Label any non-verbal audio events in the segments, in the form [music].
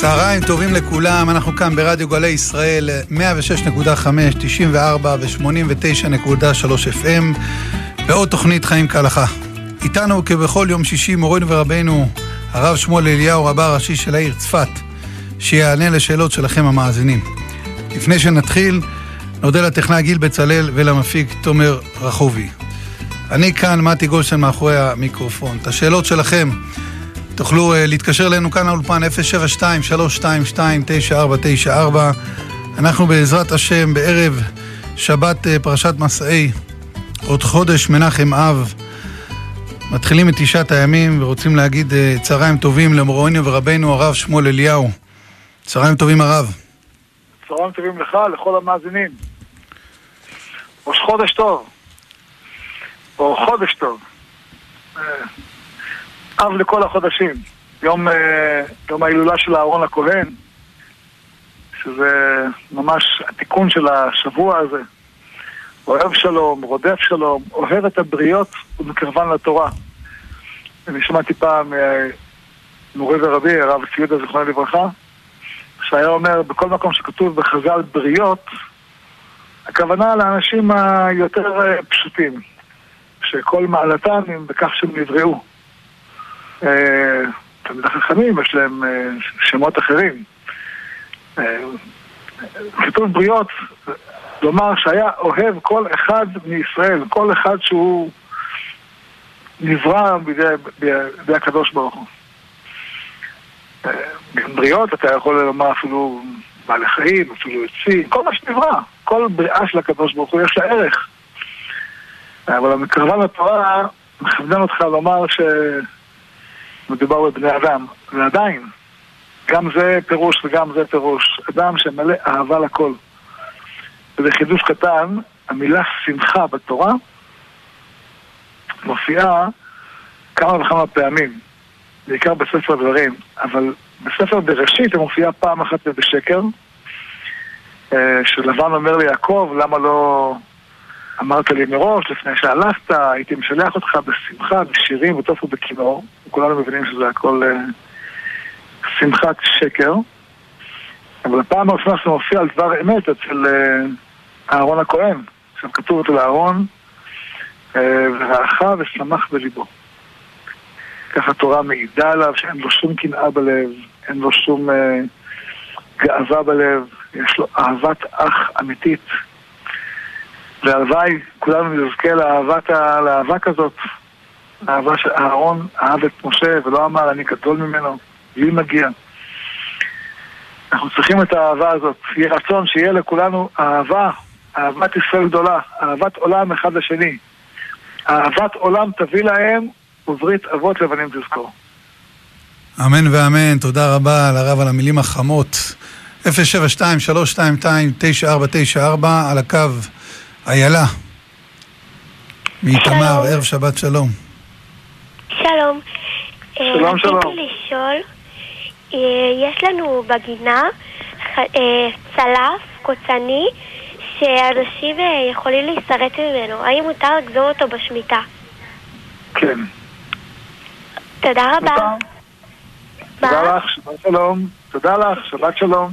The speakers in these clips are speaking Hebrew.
צהריים טובים לכולם, אנחנו כאן ברדיו גלי ישראל 106.5, 94 ו-89.3 FM ועוד תוכנית חיים כהלכה. איתנו כבכל יום שישי מורנו ורבנו הרב שמואל אליהו רבה הראשי של העיר צפת שיענה לשאלות שלכם המאזינים. לפני שנתחיל נודה לטכנאי גיל בצלאל ולמפיק תומר רכובי. אני כאן, מתי גולשטיין מאחורי המיקרופון. את השאלות שלכם תוכלו uh, להתקשר אלינו כאן האולפן 072-322-9494 אנחנו בעזרת השם בערב שבת uh, פרשת מסעי עוד חודש מנחם אב. מתחילים את תשעת הימים ורוצים להגיד uh, צהריים טובים למורנו ורבנו הרב שמואל אליהו. צהריים טובים הרב. צהריים טובים לך, לכל המאזינים. ראש חודש טוב. או חודש טוב אב לכל החודשים. יום, אה, יום ההילולה של אהרון הכהן, שזה ממש התיקון של השבוע הזה. אוהב שלום, רודף שלום, אוהב את הבריות ומקרבן לתורה. אני שמעתי פעם אה, מורי ורבי, הרב ציודה זיכרונו לברכה, שהיה אומר, בכל מקום שכתוב בחז"ל בריות, הכוונה לאנשים היותר אה, פשוטים, שכל מעלתם הם בכך שהם נבראו. אה, תלמידי חכמים, יש להם אה, שמות אחרים. אה, כתוב בריות, לומר שהיה אוהב כל אחד מישראל, כל אחד שהוא נברא בידי, בידי הקדוש ברוך הוא. גם בריות אתה יכול לומר אפילו בעלי חיים, אפילו עצים, כל מה שנברא, כל בריאה של הקדוש ברוך הוא יש לה ערך. אבל המקרבה לתורה מכוון אותך לומר ש... מדובר בבני אדם, ועדיין, גם זה פירוש וגם זה פירוש. אדם שמלא אהבה לכל. ובחידוש קטן, המילה שמחה בתורה מופיעה כמה וכמה פעמים, בעיקר בספר דברים, אבל בספר בראשית היא מופיעה פעם אחת ובשקר, אה, שלבן אומר ליעקב, למה לא אמרת לי מראש, לפני שהלכת, הייתי משלח אותך בשמחה, בשירים, בטוף ובכינור. כולנו מבינים שזה הכל uh, שמחת שקר. אבל הפעם הראשונה שזה מופיע על דבר אמת אצל uh, אהרון הכהן. שם כתוב אותו לאהרון, uh, ורעך ושמח בליבו. ככה התורה מעידה עליו שאין לו שום קנאה בלב, אין לו שום uh, גאווה בלב, יש לו אהבת אח אמיתית. והלוואי, כולנו נזכה לאהבת, לאהבה כזאת. אהבה שאהרון אהב את משה ולא אמר אני גדול ממנו, לי מגיע. אנחנו צריכים את האהבה הזאת. יהיה רצון שיהיה לכולנו אהבה, אהבת ישראל גדולה, אהבת עולם אחד לשני. אהבת עולם תביא להם וברית אבות לבנים תזכור. אמן ואמן, תודה רבה לרב על המילים החמות. 072-322-9494 על הקו איילה, מאיתמר, ערב שבת שלום. שלום. שלום, שלום. רציתי לשאול, אה, יש לנו בגינה אה, צלף קוצני שאנשים אה, יכולים להישרט ממנו. האם מותר לגזור אותו בשמיטה? כן. תודה רבה. תודה? לך, שבת שלום. תודה לך, שבת שלום.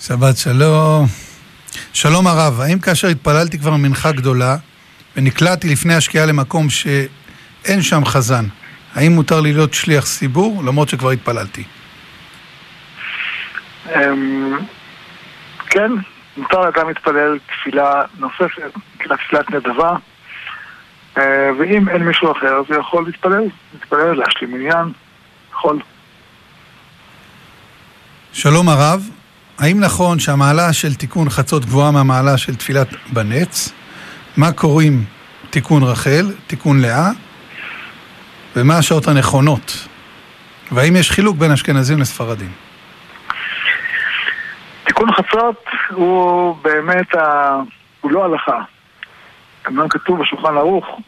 שבת שלום. שלום הרב, האם כאשר התפללתי כבר מנחה גדולה ונקלעתי לפני השקיעה למקום שאין שם חזן, האם מותר לי להיות שליח ציבור למרות שכבר התפללתי? אמ, כן, מותר לאדם להתפלל תפילה נוספת, תפילת נדבה, אה, ואם אין מישהו אחר, אז הוא יכול להתפלל, להתפלל, להשלים עניין, יכול. שלום הרב, האם נכון שהמעלה של תיקון חצות גבוהה מהמעלה של תפילת בנץ? מה קוראים תיקון רחל, תיקון לאה? ומה השעות הנכונות? והאם יש חילוק בין אשכנזים לספרדים? תיקון חצות הוא באמת, ה... הוא לא הלכה. אמנם כתוב בשולחן ערוך?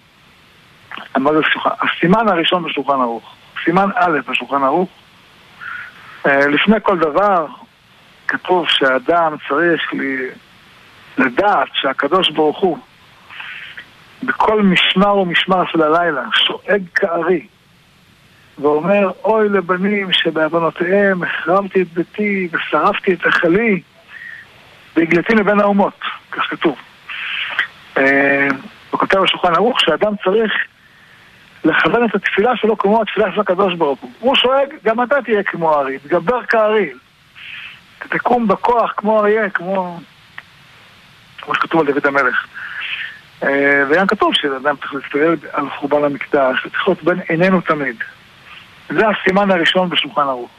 הסימן הראשון בשולחן ערוך, סימן א' בשולחן ערוך, אה, לפני כל דבר כתוב שהאדם צריך. לדעת שהקדוש ברוך הוא בכל משמר ומשמר של הלילה שואג כארי ואומר, אוי לבנים שבעוונותיהם החרמתי את ביתי ושרפתי את החלי והגלתי מבין האומות, כך כתוב. אה, הוא כותב בשולחן ערוך שאדם צריך לכוון את התפילה שלו כמו התפילה של הקדוש ברוך הוא. הוא שואג, גם אתה תהיה כמו הארי, תגבר כארי. תקום בכוח כמו אריה, כמו... כמו שכתוב על דוד המלך. אה, וגם כתוב שאדם צריך להסתכל על חורבן המקדש, צריך להיות בין עינינו תמיד. זה הסימן הראשון בשולחן ערוך.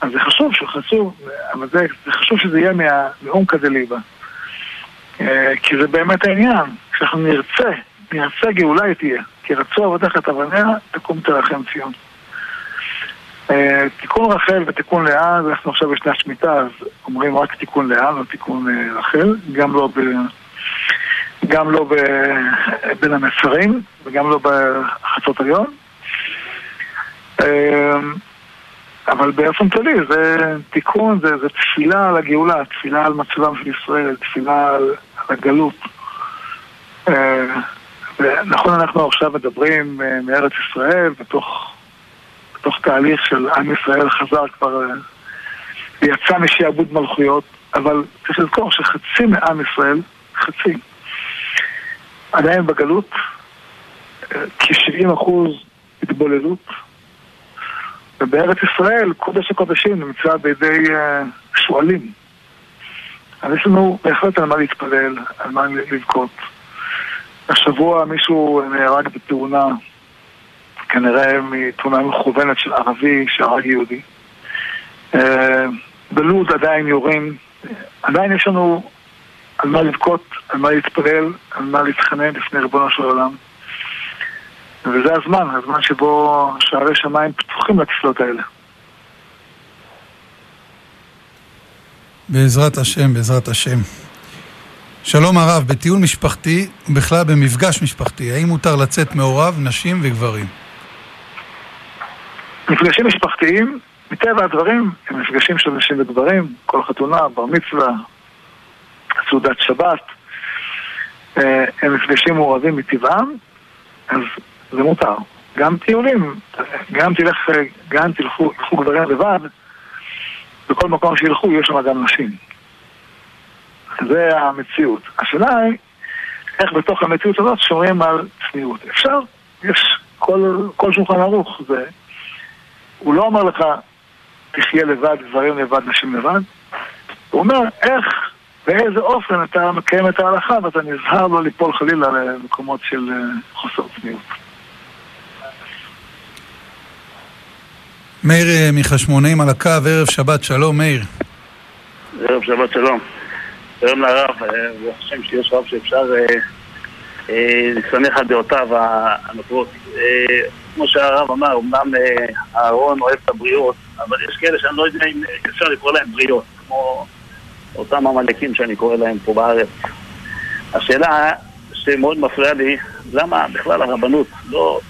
אז זה חשוב, חשוב, אבל זה, זה חשוב שזה יהיה מעומקא דליבה. אה, כי זה באמת העניין, כשאנחנו נרצה, נרצה גאולה היא תהיה. כי רצו עבודך את אבניה, תקום תרחם ציון. אה, תיקון רחל ותיקון לאה, אנחנו עכשיו בשנת שמיטה, אז אומרים רק תיקון לאה, לא תיקון אה, רחל, גם לא, ב, גם לא ב, בין המצרים וגם לא בחצות היום. אבל באופן כללי זה תיקון, זה, זה תפילה על הגאולה, תפילה על מצבם של ישראל, תפילה על, על הגלות. אה, נכון, אנחנו עכשיו מדברים אה, מארץ ישראל, בתוך, בתוך תהליך של עם ישראל חזר כבר, אה, יצא משעבוד מלכויות, אבל צריך לזכור שחצי מעם ישראל, חצי, עדיין בגלות, כ-70 אחוז התבוללות. ובארץ ישראל קודש הקודשים נמצא בידי uh, שועלים. אז יש לנו בהחלט על מה להתפלל, על מה לבכות. השבוע מישהו נהרג בתאונה, כנראה מתאונה מכוונת של ערבי שהרג יהודי. Uh, בלוד עדיין יורים, עדיין יש לנו על מה לבכות, על מה להתפלל, על מה להתחנן לפני ריבונו של עולם. וזה הזמן, הזמן שבו שערי שמיים פתוחים לתפילות האלה. בעזרת השם, בעזרת השם. שלום הרב, בטיול משפחתי, ובכלל במפגש משפחתי, האם מותר לצאת מעורב נשים וגברים? מפגשים משפחתיים, מטבע הדברים, הם מפגשים של נשים וגברים, כל חתונה, בר מצווה, סעודת שבת, אה, הם מפגשים מעורבים מטבעם, אז זה מותר. גם טיולים, גם תלך, גם תלכו, תלכו גברים לבד, בכל מקום שילכו יש שם גם נשים. זה המציאות. השאלה היא, איך בתוך המציאות הזאת שומרים על צניעות. אפשר, יש כל, כל שולחן ערוך, זה... הוא לא אומר לך, תחיה לבד, גברים לבד, נשים לבד. הוא אומר, איך, באיזה אופן אתה מקיים את ההלכה ואתה נזהר לא ליפול חלילה למקומות של אה, חוסר צניעות. מאיר אה, מחשמונאים על הקו, ערב שבת שלום, מאיר. ערב שבת שלום. שלום לרב, ברוך השם שיש רב שאפשר להסתמך על דעותיו הנותרות. כמו שהרב אמר, אמנם אהרון אוהב את הבריות, אבל יש כאלה שאני לא יודע אם אפשר לקרוא להם בריות, כמו אותם עמלקים שאני קורא להם פה בארץ. השאלה שמאוד מפריעה לי, למה בכלל הרבנות לא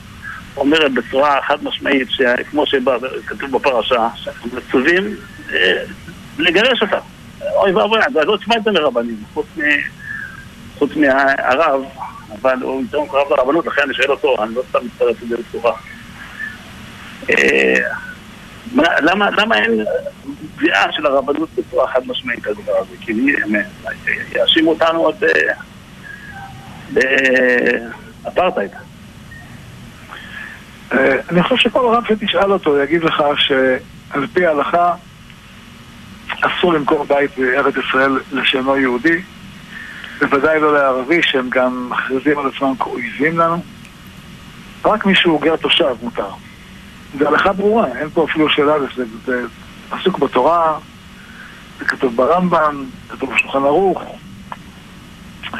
אומרת בצורה חד משמעית, כמו שכתוב בפרשה, שאנחנו מצווים אה, לגרש אותה. אוי ואבוי, אז לא תשמע את זה לרבנים, חוץ מהרב, אבל הוא יותר מקרב לרבנות, לכן אני שואל אותו, אני לא סתם מצטרף לזה בצורה. אה, למה, אין קביעה של הרבנות בצורה חד משמעית על הדבר הזה? כי יאשימו אותנו עוד באפרטהייד. אה, אני חושב שכל רב שתשאל אותו יגיד לך שעל פי ההלכה אסור למכור בית בארץ ישראל לשאינו יהודי, בוודאי לא לערבי שהם גם מכריזים על עצמם כאויבים לנו. רק מי שהוא גר תושב מותר. זה הלכה ברורה, אין פה אפילו שאלה, זה, זה עסוק בתורה, זה כתוב ברמב"ם, כתוב בשולחן ערוך,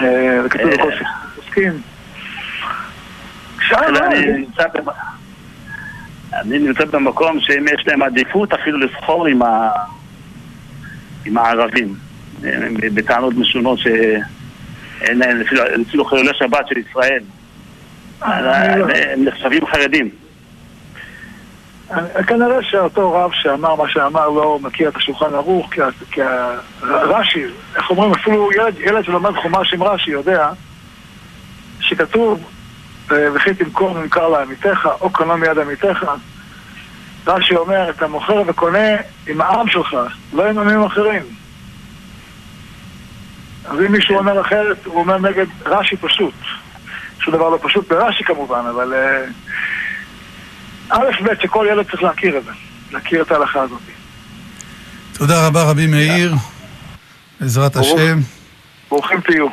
אה, זה כתוב בכל שיחה עוסקים. אני נמצא במקום שאם יש להם עדיפות אפילו לסחור עם, הערבים בטענות משונות שאין להם אפילו, חילולי שבת של ישראל. הם נחשבים חרדים. כנראה שאותו רב שאמר מה שאמר לא מכיר את השולחן ערוך כי רש"י, איך אומרים, אפילו ילד, שלומד חומש עם רש"י יודע שכתוב וכי תמכור ממכר לעמיתך, או קנו מיד עמיתך, רש"י אומר, אתה מוכר וקונה עם העם שלך, לא עם עמים אחרים. אז אם מישהו אומר אחרת, הוא אומר נגד רש"י פשוט. שום דבר לא פשוט ברש"י כמובן, אבל... אה, א' ב' שכל ילד צריך להכיר את זה, להכיר את ההלכה הזאת. תודה רבה רבי מאיר, בעזרת. השם. ברוכים תהיו.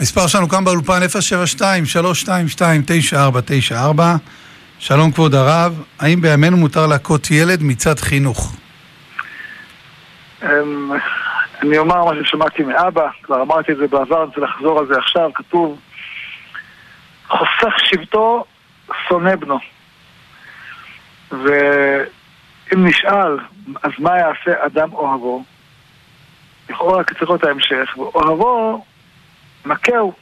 מספר שלנו כאן באולפן 072-322-9494 שלום כבוד הרב, האם בימינו מותר להכות ילד מצד חינוך? אני אומר מה ששמעתי מאבא, כבר אמרתי את זה בעבר, אני רוצה לחזור על זה עכשיו, כתוב חוסך שבטו, שונא בנו. ואם נשאל, אז מה יעשה אדם אוהבו? לכאורה צריך להיות ההמשך, ואוהבו, מכהו.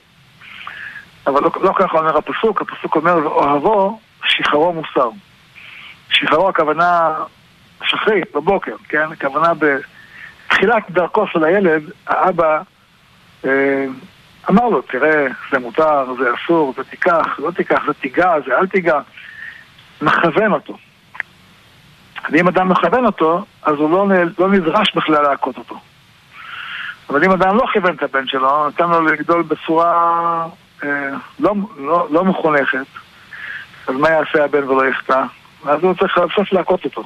אבל לא, לא ככה אומר הפסוק, הפסוק אומר ואוהבו, שחרו מוסר. שחרו הכוונה שחרית, בבוקר, כן? הכוונה בתחילת דרכו של הילד, האבא אה, אמר לו, תראה, זה מותר, זה אסור, זה תיקח, לא תיקח, זה תיגע, זה אל תיגע. מכוון אותו. ואם אדם מכוון אותו, אז הוא לא, לא נדרש בכלל להכות אותו. אבל אם אדם לא כיוון את הבן שלו, נתן לו לגדול בצורה אה, לא, לא, לא מחונכת, אז מה יעשה הבן ולא יחטא? אז הוא צריך בסוף להכות אותו.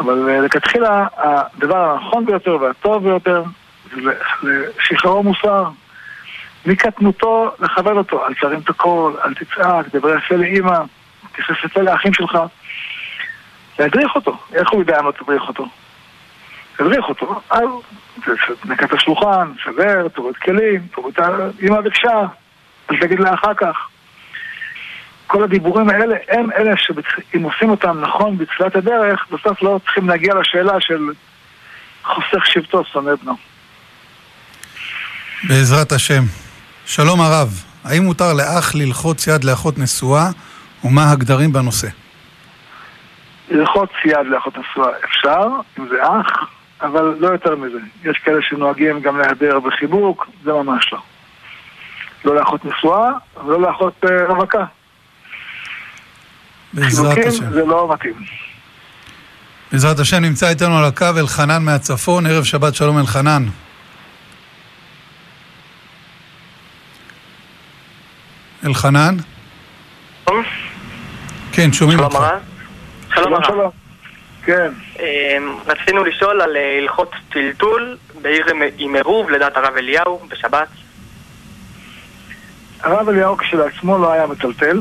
אבל אה, לכתחילה, הדבר הנכון ביותר והטוב ביותר לשחררו מוסר. מקטנותו לכוון אותו, אל תרים את הקול, אל תצעק, דבר יפה לאימא, תכנס יפה לאחים שלך. להדריך אותו, איך הוא יודע מה תדריך אותו? תדריך אותו, אז נקה את השולחן, סדר, תוריד כלים, תוריד את האמא ביקשה, אז תגיד לה אחר כך. כל הדיבורים האלה הם אלה שאם עושים אותם נכון בתחילת הדרך, בסוף לא צריכים להגיע לשאלה של חוסך שבטו, שונא בנו. בעזרת השם. שלום הרב, האם מותר לאח ללחוץ יד לאחות נשואה ומה הגדרים בנושא? ללחוץ יד לאחות נשואה אפשר, אם זה אח, אבל לא יותר מזה. יש כאלה שנוהגים גם להדר בחיבוק, זה ממש לא. לא לאחות נשואה, ולא לאחות אה, רווקה. השם. זה לא מתאים. בעזרת השם נמצא איתנו על הקו אלחנן מהצפון, ערב שבת שלום אלחנן. אלחנן? כן, שומעים אותך. שלום הרב. שלום. כן, אמ, רצינו לשאול על אה, הלכות טלטול בעיר עם עירוב לדעת הרב אליהו בשבת. הרב אליהו כשלעצמו לא היה מטלטל,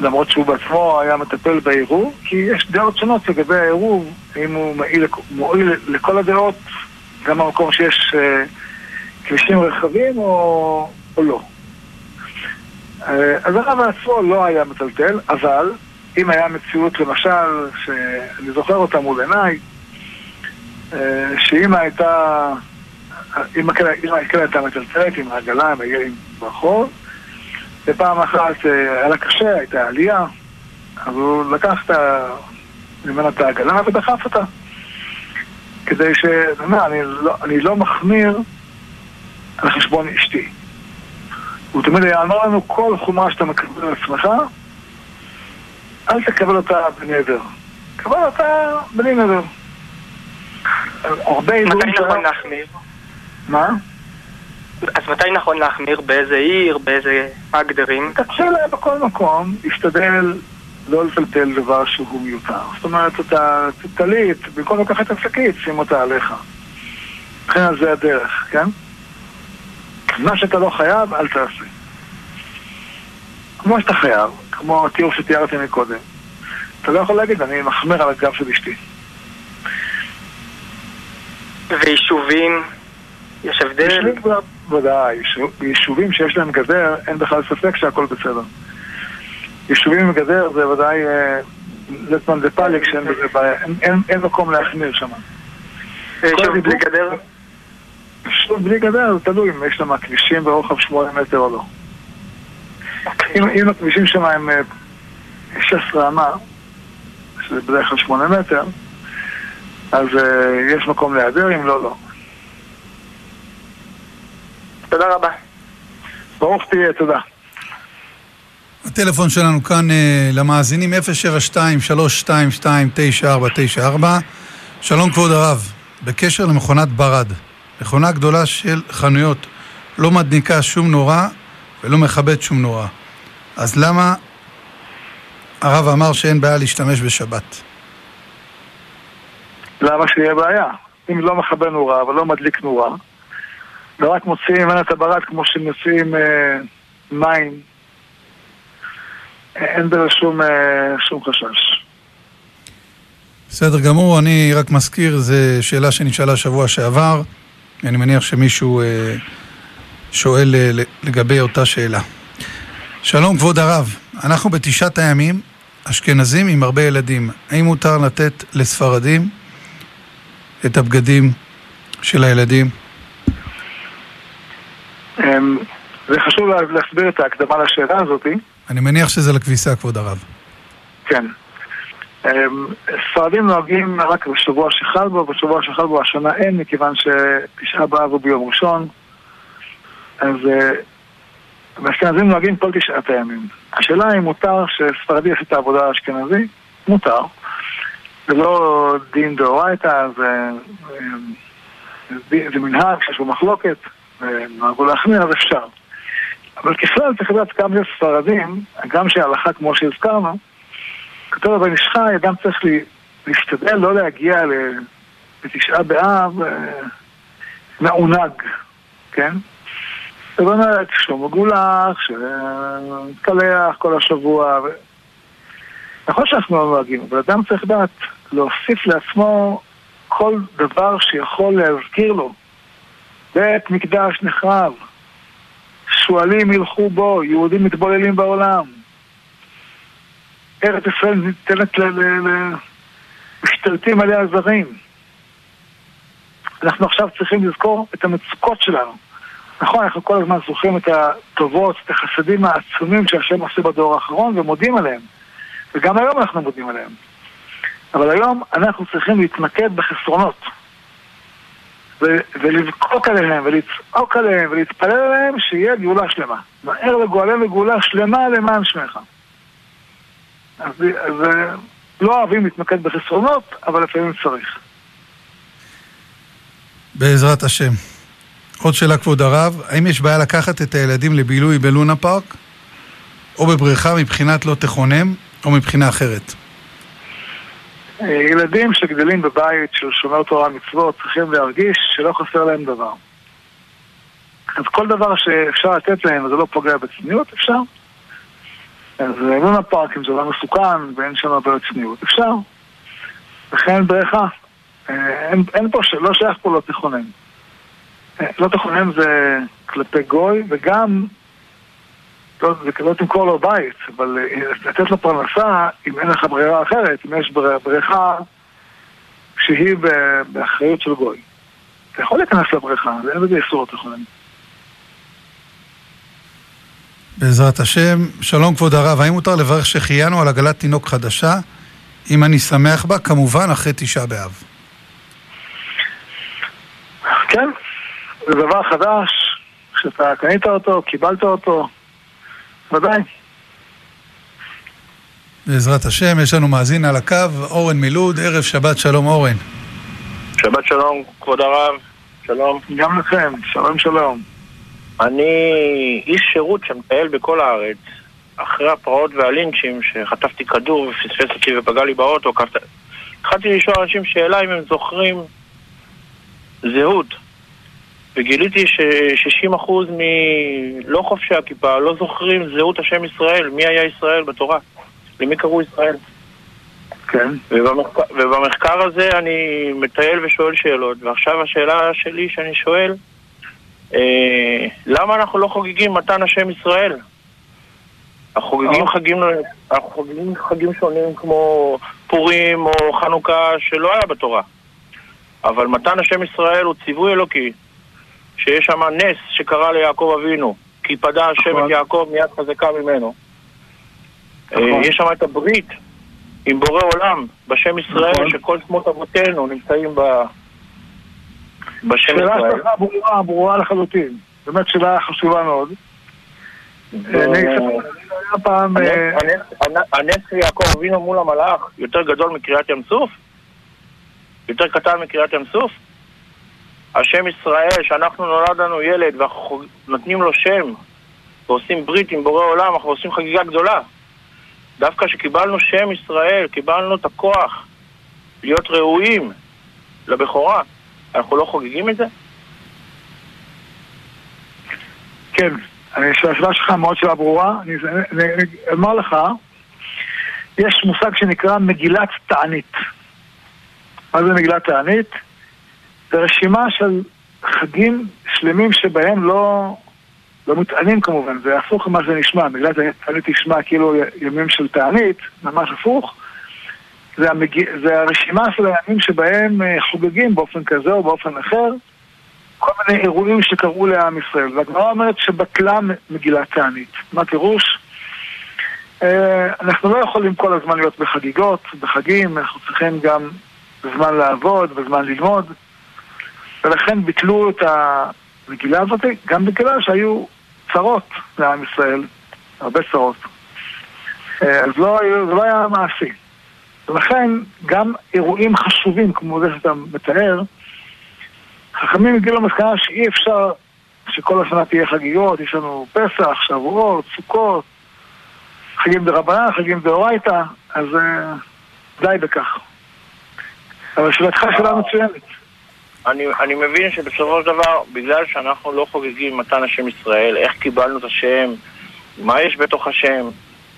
למרות שהוא בעצמו היה מטפל בעירוב, כי יש דעות שונות לגבי העירוב, אם הוא מועיל, מועיל לכל הדעות, גם במקום שיש אה, כבישים רחבים או, או לא. אה, אז הרב עצמו לא היה מטלטל, אבל אם היה מציאות למשל, שאני זוכר אותה מול עיניי, אה, שאמא הייתה, אמא כן הייתה מטלטלת עם העגלה, עם ברחוב, ופעם אחת אה, היה לה קשה, הייתה עלייה, אז הוא לקח את ה- ממנה את העגלה ודחף אותה. כדי ש... אני אומר, אני לא, אני לא מחמיר על חשבון אשתי. הוא תמיד היה אומר לנו, כל חומרה שאתה מקבל על עצמך, אל תקבל אותה בנדר. קבל אותה בלי נדר. הרבה מתי הימורים נכון להחמיר? מה? אז מתי נכון להחמיר? באיזה עיר? באיזה... מה הגדרים? תקשה להם בכל מקום, להשתדל לא לטלטל דבר שהוא מיותר. זאת אומרת, אתה טלית, במקום לקחת את השקית, שים אותה עליך. לכן זה הדרך, כן? מה שאתה לא חייב, אל תעשה. כמו שאתה חייב, כמו התיאור שתיארתי מקודם. אתה לא יכול להגיד, אני מחמיר על הגב של אשתי. ויישובים? יש הבדל? ודאי, יישוב- יישובים שיש להם גדר, אין בכלל ספק שהכל בסדר. יישובים עם גדר זה ודאי אה, לטמן דפליק שאין בזה בעיה, אין- מקום להחמיר שם. ויישוב כל בלי גדר? יישוב בלי גדר, זה תלוי אם יש שם כבישים ברוחב שמונה מטר או לא. אם, אם הכבישים שם הם אה, 16 אמה, שזה בדרך כלל שמונה מטר, אז אה, יש מקום להיעדר, אם לא, לא. תודה רבה. ברוך תהיה, תודה. הטלפון שלנו כאן אה, למאזינים 072-322-9494 שלום כבוד הרב, בקשר למכונת ברד, מכונה גדולה של חנויות לא מדניקה שום נורה ולא מכבד שום נורה. אז למה הרב אמר שאין בעיה להשתמש בשבת? למה שיהיה בעיה? אם לא מכבה נורה ולא מדליק נורה, ורק מוציאים ממנה את הברד כמו שמוציאים אה, מים, אין בזה שום, אה, שום חשש. בסדר גמור, אני רק מזכיר, זו שאלה שנשאלה שבוע שעבר, אני מניח שמישהו אה, שואל אה, לגבי אותה שאלה. שלום כבוד הרב, אנחנו בתשעת הימים, אשכנזים עם הרבה ילדים. האם מותר לתת לספרדים את הבגדים של הילדים? אמ, זה חשוב להסביר את ההקדמה לשאלה הזאתי. אני מניח שזה לכביסה, כבוד הרב. כן. אמ, ספרדים נוהגים רק בשבוע שחל בו, בשבוע שחל בו השנה אין, מכיוון שתשעה באב הוא ביום ראשון. אז האשכנזים אה, נוהגים כל תשעת הימים. השאלה אם מותר שספרדי יעשה את העבודה האשכנזי? מותר. זה לא דין דאורייתא, זה, זה, זה מנהג שיש בו מחלוקת, ונוהגו להחמיר, אז אפשר. אבל ככלל צריך לדעת גם לספרדים, גם שההלכה כמו שהזכרנו, כתוב אבל איש חי, אדם צריך להשתדל לא להגיע לתשעה באב אה, מעונג, כן? זאת אומרת, שהוא מגולח, שמתקלח כל השבוע. נכון שאנחנו לא נוהגים, אבל אדם צריך לדעת להוסיף לעצמו כל דבר שיכול להזכיר לו. בית מקדש נחרב, שועלים ילכו בו, יהודים מתבוללים בעולם. ארץ ישראל ניתנת ל... משתלטים עליה הזרים. אנחנו עכשיו צריכים לזכור את המצוקות שלנו. נכון, אנחנו כל הזמן זוכרים את הטובות, את החסדים העצומים שהשם עושה בדור האחרון ומודים עליהם. וגם היום אנחנו מודים עליהם. אבל היום אנחנו צריכים להתמקד בחסרונות. ולבכות עליהם, ולצעוק עליהם, ולהתפלל עליהם, שיהיה גאולה שלמה. מהר לגואלם וגאולה שלמה למען שמך. אז, אז לא אוהבים להתמקד בחסרונות, אבל לפעמים צריך. בעזרת השם. עוד שאלה, כבוד הרב, האם יש בעיה לקחת את הילדים לבילוי בלונה פארק, או בבריכה מבחינת לא תכונם, או מבחינה אחרת? ילדים שגדלים בבית של שומר תורה מצוות צריכים להרגיש שלא חסר להם דבר. אז כל דבר שאפשר לתת להם וזה לא פוגע בצניעות, אפשר. אז לונה פארק, אם זה לא מסוכן ואין שם הרבה צניעות, אפשר. וכן בריכה. אה, אין, אין פה, לא שייך פה לא תכונן. אה, לא תכונן זה כלפי גוי, וגם לא, זה לא תמכור לו בית, אבל אה, לתת לו פרנסה אם אין לך ברירה אחרת, אם יש בריכה שהיא באחריות של גוי. אתה יכול להיכנס לבריכה, זה אין בזה איסור תכונן. בעזרת השם. שלום כבוד הרב, האם מותר לברך שהחיינו על עגלת תינוק חדשה? אם אני שמח בה, כמובן אחרי תשעה באב. כן, זה דבר חדש, שאתה קנית אותו, קיבלת אותו, ודאי. בעזרת השם, יש לנו מאזין על הקו, אורן מלוד, ערב שבת שלום אורן. שבת שלום, כבוד הרב, שלום. גם לכם, שלום שלום. אני איש שירות שמטייל בכל הארץ. אחרי הפרעות והלינצ'ים, שחטפתי כדור ופספס אותי ופגע לי באוטו, התחלתי לשאול אנשים שאלה אם הם זוכרים זהות. וגיליתי ש-60% מלא חובשי הכיפה לא זוכרים זהות השם ישראל, מי היה ישראל בתורה, למי קראו ישראל. כן. ובמחקר, ובמחקר הזה אני מטייל ושואל שאלות, ועכשיו השאלה שלי שאני שואל, אה, למה אנחנו לא חוגגים מתן השם ישראל? אנחנו חוגגים, אה. חגים, אנחנו חוגגים חגים שונים כמו פורים או חנוכה שלא היה בתורה. אבל מתן השם ישראל הוא ציווי אלוקי, שיש שם נס שקרה ליעקב אבינו, כי פדה השם את נכון. יעקב מיד חזקה ממנו. אה, נכון. יש שם את הברית עם בורא עולם בשם ישראל, נכון. שכל שמות אבותינו נמצאים ב... בשם ישראל. שאלה שלך ברורה, ברורה לחלוטין. באמת שאלה חשובה מאוד. הנס יעקב אבינו מול המלאך יותר גדול מקריאת ים סוף? יותר קטן מקריאת ים סוף? השם ישראל, שאנחנו נולד לנו ילד ואנחנו נותנים לו שם ועושים ברית עם בורא עולם, אנחנו עושים חגיגה גדולה. דווקא כשקיבלנו שם ישראל, קיבלנו את הכוח להיות ראויים לבכורה, אנחנו לא חוגגים את זה? כן, השאלה שלך מאוד שאלה ברורה. אני אומר לך, יש מושג שנקרא מגילת תענית. מה זה מגילת תענית? זה רשימה של חגים שלמים שבהם לא, לא מטענים כמובן, זה הפוך ממה שזה נשמע, מגילת תענית נשמע כאילו ימים של תענית, ממש הפוך. זה, המג... זה הרשימה של הימים שבהם אה, חוגגים באופן כזה או באופן אחר כל מיני אירועים שקרו לעם ישראל. והגמרא אומרת שבטלה מגילת תענית. מה פירוש? אה, אנחנו לא יכולים כל הזמן להיות בחגיגות, בחגים, אנחנו צריכים גם זמן לעבוד וזמן ללמוד. ולכן ביטלו את המגילה הזאת, גם בגלל שהיו צרות לעם ישראל, הרבה צרות. אה, אז לא, זה לא היה מעשי. ולכן גם אירועים חשובים כמו זה שאתה מתאר, חכמים הגיעו למסקנה שאי אפשר שכל השנה תהיה חגיגות, יש לנו פסח, שבועות, סוכות, חגים דרבנן, חגים דאורייתא, אז uh, די בכך. אבל שאלתך שאלה מצוינת. אני, אני מבין שבסופו של דבר, בגלל שאנחנו לא חוגגים מתן השם ישראל, איך קיבלנו את השם, מה יש בתוך השם,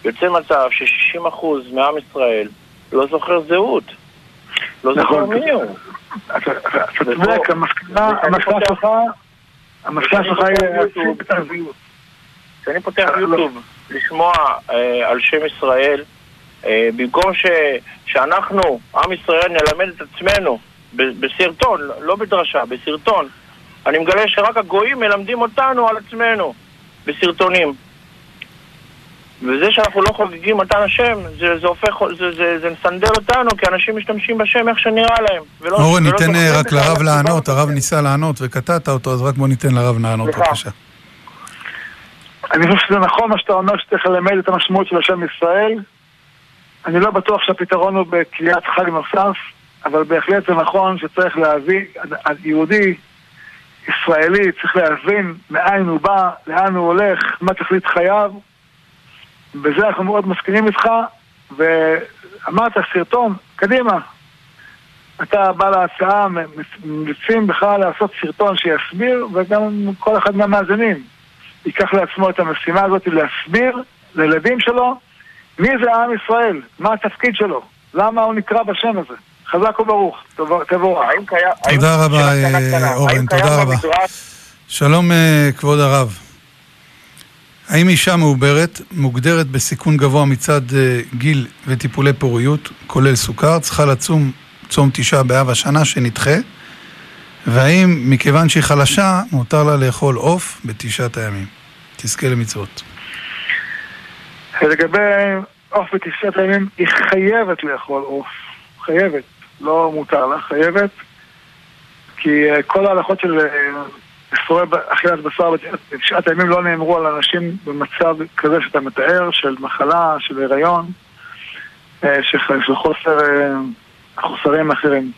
יוצא מצב ש-60% מעם ישראל לא זוכר זהות. לא זוכר נכון. מי הוא. אתה צודק, המסקנה שלך, המסקנה שלך היא... כשאני פותח יוטיוב לשמוע אה, על שם ישראל, אה, במקום שאנחנו, עם ישראל, נלמד את עצמנו בסרטון, לא בדרשה, בסרטון, אני מגלה שרק הגויים מלמדים אותנו על עצמנו בסרטונים. וזה שאנחנו לא חוגגים מתן השם, זה, זה הופך, זה, זה, זה מסנדל אותנו, כי אנשים משתמשים בשם איך שנראה להם. אורן, ניתן אה, רק לרב לענות, הרב ניסה לענות וקטעת אותו, אז רק בוא ניתן לרב לענות, בבקשה. אני חושב שזה נכון מה שאתה אומר שצריך ללמד את המשמעות של השם ישראל. אני לא בטוח שהפתרון הוא בקריאת חג נוסף, אבל בהחלט זה נכון שצריך להביא, יהודי, ישראלי, צריך להבין מאין הוא בא, לאן הוא הולך, מה תכלית חייו. בזה אנחנו מאוד מסכימים איתך, ואמרת סרטון, קדימה. אתה בא להצעה, ממליצים בכלל לעשות סרטון שיסביר, וגם כל אחד מהמאזינים ייקח לעצמו את המשימה הזאת להסביר לילדים שלו מי זה עם ישראל, מה התפקיד שלו, למה הוא נקרא בשם הזה. חזק וברוך, תבורך. תודה רבה, אה, אורן, תודה רבה. שלום, אה, כבוד הרב. האם אישה מעוברת, מוגדרת בסיכון גבוה מצד אה, גיל וטיפולי פוריות, כולל סוכר, צריכה לצום צום תשעה באב השנה שנדחה? והאם מכיוון שהיא חלשה, מותר לה לאכול עוף בתשעת הימים? תזכה למצוות. לגבי עוף בתשעת הימים, היא חייבת לאכול עוף. חייבת. לא מותר לה, חייבת. כי אה, כל ההלכות של אה, איסורי אכילת בשר בתשעת הימים לא נאמרו על אנשים במצב כזה שאתה מתאר, של מחלה, של הריון, אה, של חוסר, אה, חוסרים אחרים.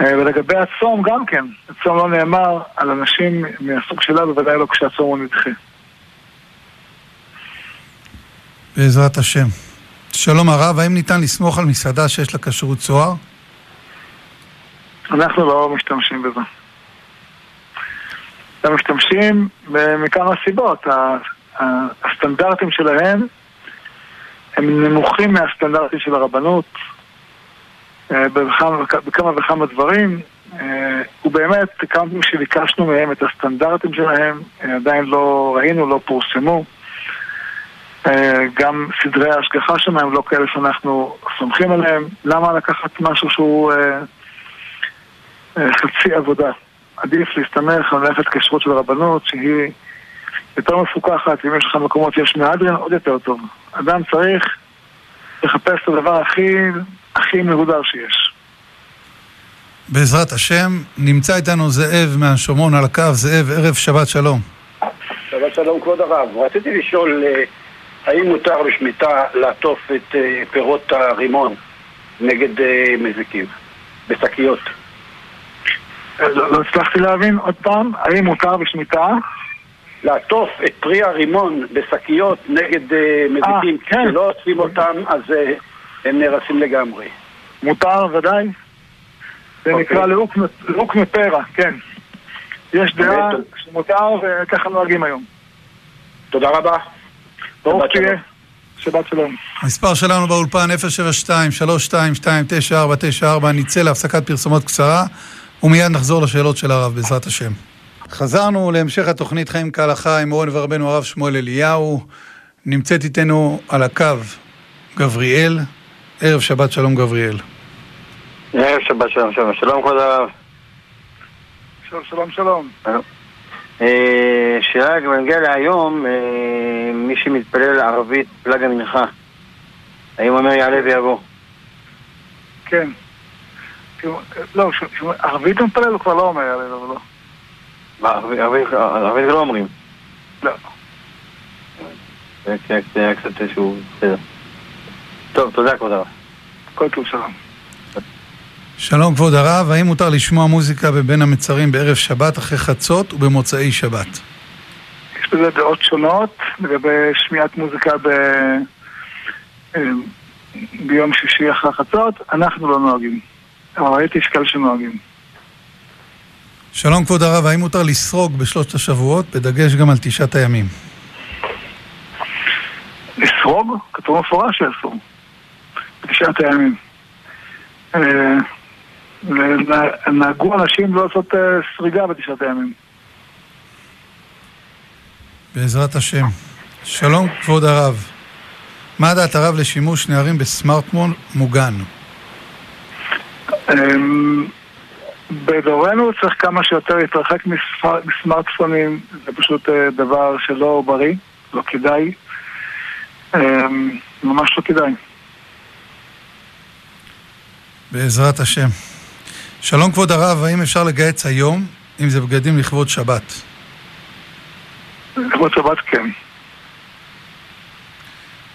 אה, ולגבי הצום גם כן, הצום לא נאמר על אנשים מהסוג שלה, בוודאי לא כשהצום הוא נדחה. בעזרת השם. שלום הרב, האם ניתן לסמוך על מסעדה שיש לה כשרות צוהר? אנחנו לא משתמשים בזה. הם משתמשים מכמה סיבות. הסטנדרטים שלהם הם נמוכים מהסטנדרטים של הרבנות אה, בכמה וכמה דברים. אה, ובאמת, כמה פעמים שביקשנו מהם את הסטנדרטים שלהם, אה, עדיין לא ראינו, לא פורסמו. גם סדרי ההשגחה שלהם הם לא כאלה שאנחנו סומכים עליהם. למה לקחת משהו שהוא חצי עבודה? עדיף להסתמך על מערכת כשרות של הרבנות שהיא יותר מפוקחת, אם יש לך מקומות שיש מהדרין, עוד יותר טוב. אדם צריך לחפש את הדבר הכי, הכי מהודר שיש. בעזרת השם, נמצא איתנו זאב מהשומרון על הקו. זאב, ערב שבת שלום. שבת שלום כבוד הרב. רציתי לשאול, אה, האם מותר בשמיטה לעטוף את אה, פירות הרימון נגד אה, מזיקים בשקיות? לא, לא הצלחתי להבין עוד פעם, האם מותר בשמיטה? לעטוף את פרי הרימון בשקיות נגד אה, מזיקים, כן. כשלא עושים אותם אז אה, הם נהרסים לגמרי. מותר, ודאי. זה אוקיי. נקרא לוק מ- לוק מפרע, כן. יש דעה? שמותר וככה נוהגים היום. תודה רבה. ברוך שבת שלום. תהיה. שבת שלום. המספר שלנו באולפן 072-3229-494, נצא להפסקת פרסומות קצרה, ומיד נחזור לשאלות של הרב, בעזרת השם. חזרנו להמשך התוכנית חיים כהלכה עם מורן ורבנו הרב שמואל אליהו. נמצאת איתנו על הקו גבריאל. ערב שבת שלום גבריאל. ערב שבת שלום שלום. שלום כבוד הרב. שלום, שלום, שלום. אה, שאלה בנוגע להיום, אה, מי שמתפלל ערבית פלג המנחה. האם אומר יעלה ויבוא? כן. לא, ערבית הוא מתפלל, הוא כבר לא אומר יאללה, לא, לא. מה, ערבית- לא אומרים. לא. זה היה קצת איזשהו... בסדר. טוב, תודה כבוד הרב. כל טוב שלום. שלום כבוד הרב, האם מותר לשמוע מוזיקה בבין המצרים בערב שבת אחרי חצות ובמוצאי שבת? יש בזה דעות שונות לגבי שמיעת מוזיקה ב... אה, ביום שישי אחרי חצות, אנחנו לא נוהגים. אבל ראיתי יש כאלה שנוהגים. שלום כבוד הרב, האם מותר לסרוג בשלושת השבועות, בדגש גם על תשעת הימים? לסרוג? כתוב מפורש שאסור. בתשעת הימים. אה, ונה- נהגו אנשים לא לעשות אה, סריגה בתשעת הימים. בעזרת השם. שלום כבוד הרב, מה דעת הרב לשימוש נערים בסמארטפון מוגן? אמ, בדורנו צריך כמה שיותר להתרחק מסמארטפונים, זה פשוט אה, דבר שלא בריא, לא כדאי. אמ, ממש לא כדאי. בעזרת השם. שלום כבוד הרב, האם אפשר לגהץ היום, אם זה בגדים לכבוד שבת? לכבוד שבת כן.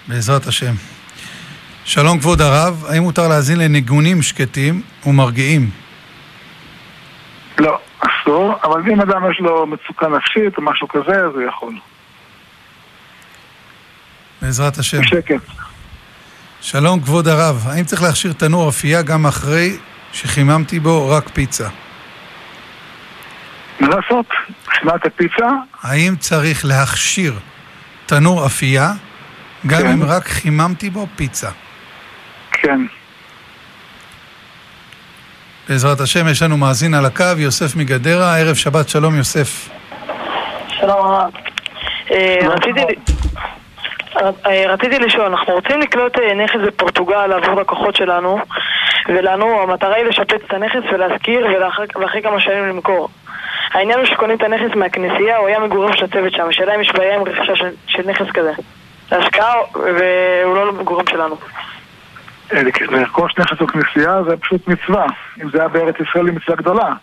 בעזרת השם. שלום כבוד הרב, האם מותר להאזין לניגונים שקטים ומרגיעים? לא, אסור, אבל אם אדם יש לו מצוקה נפשית או משהו כזה, אז הוא יכול. בעזרת השם. בשקט. שלום כבוד הרב, האם צריך להכשיר תנור אפייה גם אחרי שחיממתי בו רק פיצה? מה לעשות? שמעת פיצה? האם צריך להכשיר תנור אפייה גם כן. אם רק חיממתי בו פיצה? כן. בעזרת השם, יש לנו מאזין על הקו, יוסף מגדרה, ערב שבת שלום יוסף. שלום הרב. אה, רציתי... אה, רציתי לשאול, אנחנו רוצים לקלוט אה, נכס בפורטוגל עבור לקוחות שלנו ולנו המטרה היא לשפץ את הנכס ולהשכיר ואחרי כמה שנים למכור. העניין הוא שקונים את הנכס מהכנסייה או היה מגורים של הצוות שם, השאלה אם יש בעיה עם רכישה של, של נכס כזה. זה השקעה והוא לא למגורים שלנו. אה, לרכוש נכס או כנסייה זה פשוט מצווה. אם זה היה בארץ ישראל היא מצווה גדולה.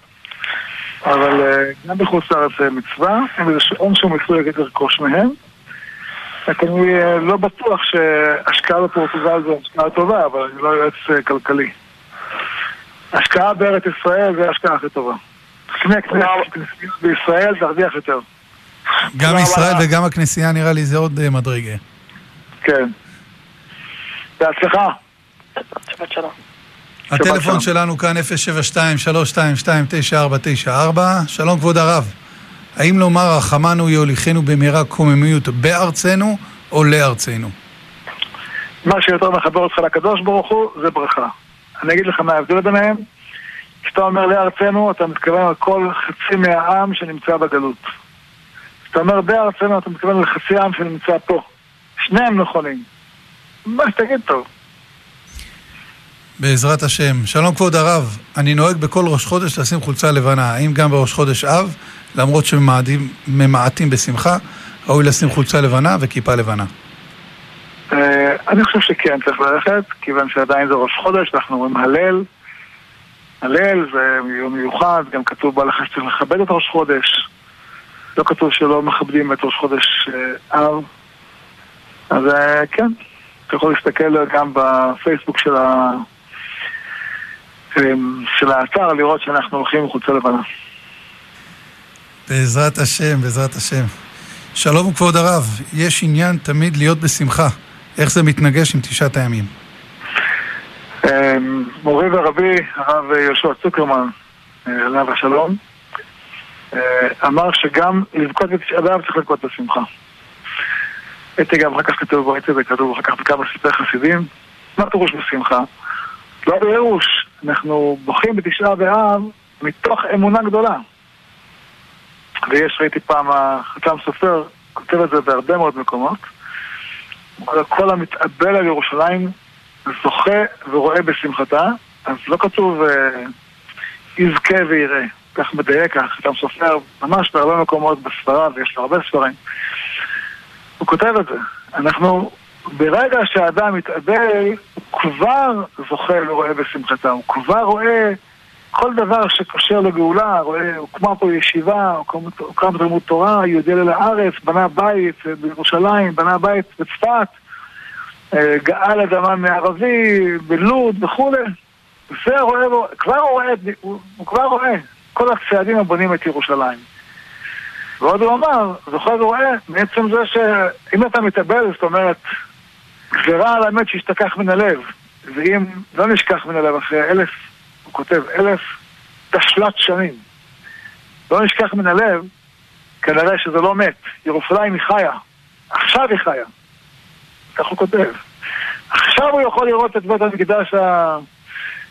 אבל גם בחוץ לארץ זה מצווה, אין בזה ש- אין שום מצווה לרכוש מהם. רק אני לא בטוח שהשקעה בפורטוגל זו השקעה טובה, אבל אני לא יועץ אה, כלכלי. השקעה בארץ ישראל זה ההשקעה הכי טובה. קנה כנסייה בישראל תרוויח יותר. גם ישראל. וגם הכנסייה נראה לי זה עוד אה, מדרגה. כן. בהצלחה. שלום. הטלפון שלום. שלנו כאן 072-322-9494. שלום כבוד הרב, האם לומר רחמנו יוליכנו במהרה קוממיות בארצנו או לארצנו? מה שיותר מחבר אותך לקדוש ברוך הוא, זה ברכה. אני אגיד לך מה ההבדל ביניהם. כשאתה אומר לארצנו, אתה מתכוון על כל חצי מהעם שנמצא בגלות. כשאתה אומר בארצנו, אתה מתכוון לחצי העם שנמצא פה. שניהם נכונים. מה שתגיד טוב. בעזרת השם. שלום כבוד הרב, אני נוהג בכל ראש חודש לשים חולצה לבנה. האם גם בראש חודש אב, למרות שממעטים בשמחה, ראוי לשים חולצה לבנה וכיפה לבנה? אה, אני חושב שכן צריך ללכת, כיוון שעדיין זה ראש חודש, אנחנו אומרים הלל. הלל זה יום מיוחד, גם כתוב בהלכה שצריך לכבד את ראש חודש. לא כתוב שלא מכבדים את ראש חודש אה, אב. אז אה, כן, אתה יכול להסתכל גם בפייסבוק של, ה... של האתר, לראות שאנחנו הולכים עם חולצה לבנה. בעזרת השם, בעזרת השם. שלום כבוד הרב, יש עניין תמיד להיות בשמחה. איך זה מתנגש עם תשעת הימים? מורי ורבי, הרב יהושע צוקרמן, עליו השלום, אמר שגם לבכות בתשעה באב צריך לבכות בשמחה. הייתי גם אחר כך כתוב, ראיתי את זה כתוב אחר כך בכמה ספרי חסידים. מה פירוש בשמחה? לא בייאוש, אנחנו בוכים בתשעה באב מתוך אמונה גדולה. ויש, ראיתי פעם, החתם סופר כותב את זה בהרבה מאוד מקומות. כל המתאבל על ירושלים זוכה ורואה בשמחתה, אז לא כתוב אה, יזכה ויראה. כך מדייק, החתם סופר ממש בהרבה מקומות בספרה, ויש לו הרבה ספרים. הוא כותב את זה. אנחנו, ברגע שהאדם מתאבל, הוא כבר זוכה ורואה בשמחתה. הוא כבר רואה כל דבר שקושר לגאולה, רואה, הוקמה פה ישיבה, הוקם תלמוד תורה, יהודי אל הארץ, בנה בית בירושלים, בנה בית בצפת, אה, גאל אדמה מערבי, בלוד וכולי. זה רואה, כבר רואה, הוא, הוא כבר רואה כל הצעדים הבונים את ירושלים. ועוד הוא אמר, זוכר ורואה, מעצם זה שאם אתה מתאבל, זאת אומרת, גזירה על האמת שישתכח מן הלב. ואם לא נשכח מן הלב אחרי אלף, כותב אלף תשלת שנים. לא נשכח מן הלב, כנראה שזה לא מת. ירושלים היא חיה. עכשיו היא חיה. כך הוא כותב. עכשיו הוא יכול לראות את בית המקדש ה...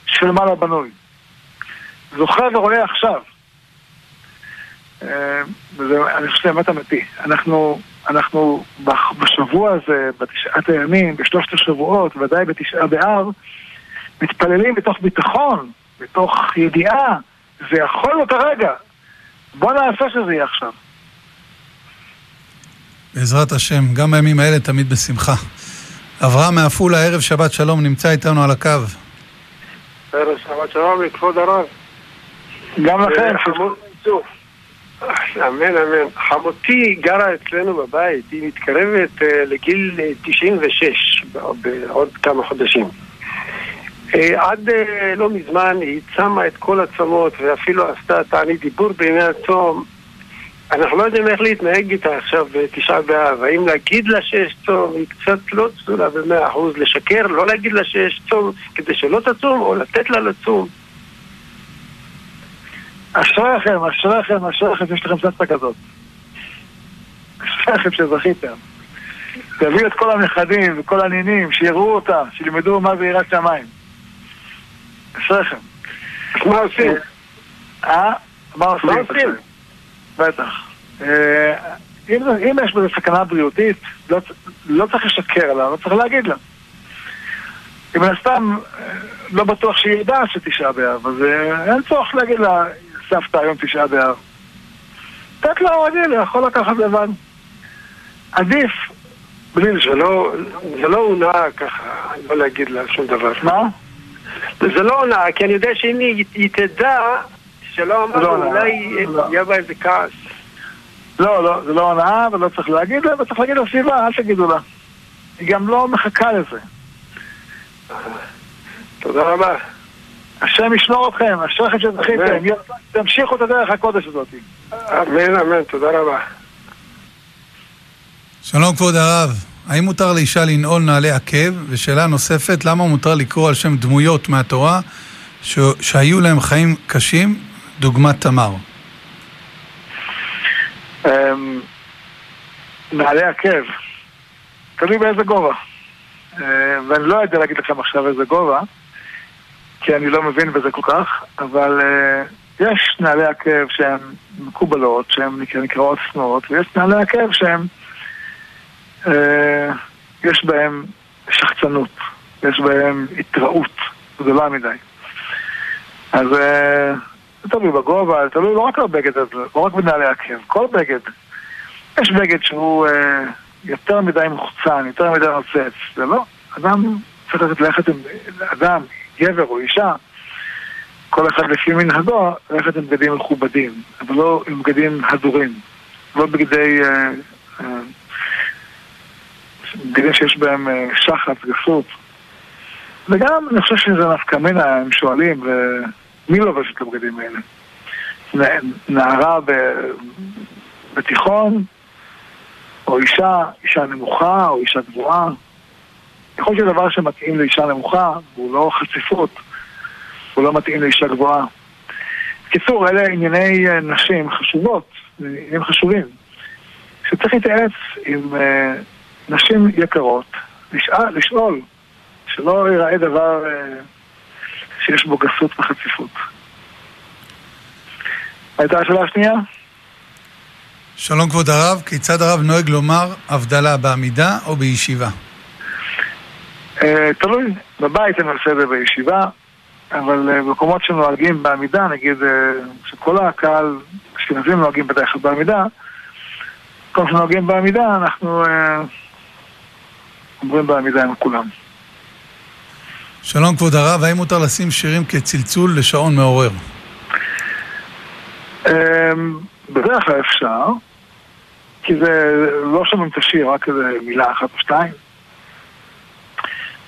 של מעלה בנוי. זוכר ורואה עכשיו. אה, וזה, אני חושב שזה באמת אמיתי. אנחנו, אנחנו בשבוע הזה, בתשעת הימים, בשלושת השבועות, ודאי בתשעה באב, מתפללים מתוך ביטחון, מתוך ידיעה, זה יכול להיות הרגע. בוא נעשה שזה יהיה עכשיו. בעזרת השם, גם בימים האלה תמיד בשמחה. אברהם מעפולה, ערב שבת שלום, נמצא איתנו על הקו. ערב שבת שלום לכבוד הרב. גם לכם, אמן, אמן. חמותי גרה אצלנו בבית, היא מתקרבת uh, לגיל 96 בעוד כמה חודשים. Uh, עד uh, לא מזמן היא צמה את כל הצמות ואפילו עשתה תענית דיבור בימי הצום. אנחנו לא יודעים איך להתנהג איתה עכשיו בתשעה באב. האם להגיד לה שיש צום, היא קצת לא צולה במאה אחוז, לשקר, לא להגיד לה שיש צום כדי שלא תצום, או לתת לה לצום. אשריכם, אשריכם, אשריכם שיש לכם סבתא כזאת. אשריכם שזכיתם. תביאו את כל הנכדים וכל הנינים, שיראו אותה, שילמדו מה זה יראת שמיים. אשריכם. מה עושים? אה? מה עושים? בטח. אה, אם יש בזה סכנה בריאותית, לא, לא צריך לשקר לה, לא צריך להגיד לה. אם מן הסתם, אה, לא בטוח שהיא ידעה שתשעה באב, אז אה, אין צורך להגיד לה, סבתא היום תשעה באב. לתת לה רגיל, יכול לקחת לבד. עדיף בלי לשלם. זה לא הונאה ככה, לא להגיד לה שום דבר. מה? זה לא הונאה, כי אני יודע שאם היא תדע שלא אמרנו, אולי יהיה בה איזה כעס. לא, לא, זה לא הונאה ולא צריך להגיד לה, וצריך להגיד לסביבה, אל תגידו לה. היא גם לא מחכה לזה. תודה רבה. השם ישמור אתכם, אשריכם שזכיתם, תמשיכו את הדרך הקודש הזאת. אמן, אמן, תודה רבה. שלום כבוד הרב, האם מותר לאישה לנעול נעלי עקב? ושאלה נוספת, למה מותר לקרוא על שם דמויות מהתורה ש... שהיו להם חיים קשים, דוגמת תמר? אמ, נעלי עקב, תלוי באיזה גובה. אה, ואני לא יודע להגיד לכם עכשיו איזה גובה. כי אני לא מבין בזה כל כך, אבל uh, יש נעלי עקב שהן מקובלות, שהן נקראות שנואות, ויש נעלי עקב שהן, יש בהן שחצנות, יש בהן התראות גדולה מדי. אז uh, זה תלוי בגובה, זה תלוי לא רק בבגד הזה, לא רק בנעלי עקב, כל בגד. יש בגד שהוא uh, יותר מדי מוחצן, יותר מדי נוצץ, זה לא, אדם צריך ללכת עם אדם גבר או אישה, כל אחד לפי מנהגו, ללכת עם בגדים מכובדים, אבל לא עם בגדים הדורים. לא בגדי... אה, אה, בגדים שיש בהם אה, שחץ, גסות. וגם אני חושב שזה נפקא מינה, הם שואלים, ומי לובש את הבגדים האלה? נערה ב... בתיכון, או אישה, אישה נמוכה, או אישה גבוהה. יכול להיות דבר שמתאים לאישה נמוכה, הוא לא חציפות, הוא לא מתאים לאישה גבוהה. בקיצור, אלה ענייני אה, נשים חשובות, עניינים חשובים, שצריך להתייעץ עם אה, נשים יקרות, לשאל, לשאול, שלא ייראה דבר אה, שיש בו גסות וחציפות. הייתה השאלה השנייה? שלום כבוד הרב, כיצד הרב נוהג לומר הבדלה בעמידה או בישיבה? אה, תלוי, בבית אני עושה את זה בישיבה, אבל אה, במקומות שנוהגים בעמידה, נגיד שכל הקהל, אשכנזים נוהגים בדרך כלל בעמידה, כל שנוהגים בעמידה, אנחנו אומרים בעמידה עם כולם. שלום כבוד הרב, האם מותר לשים שירים כצלצול לשעון מעורר? אה, בדרך כלל אפשר, כי זה לא שומעים את השיר, רק איזה מילה אחת או שתיים.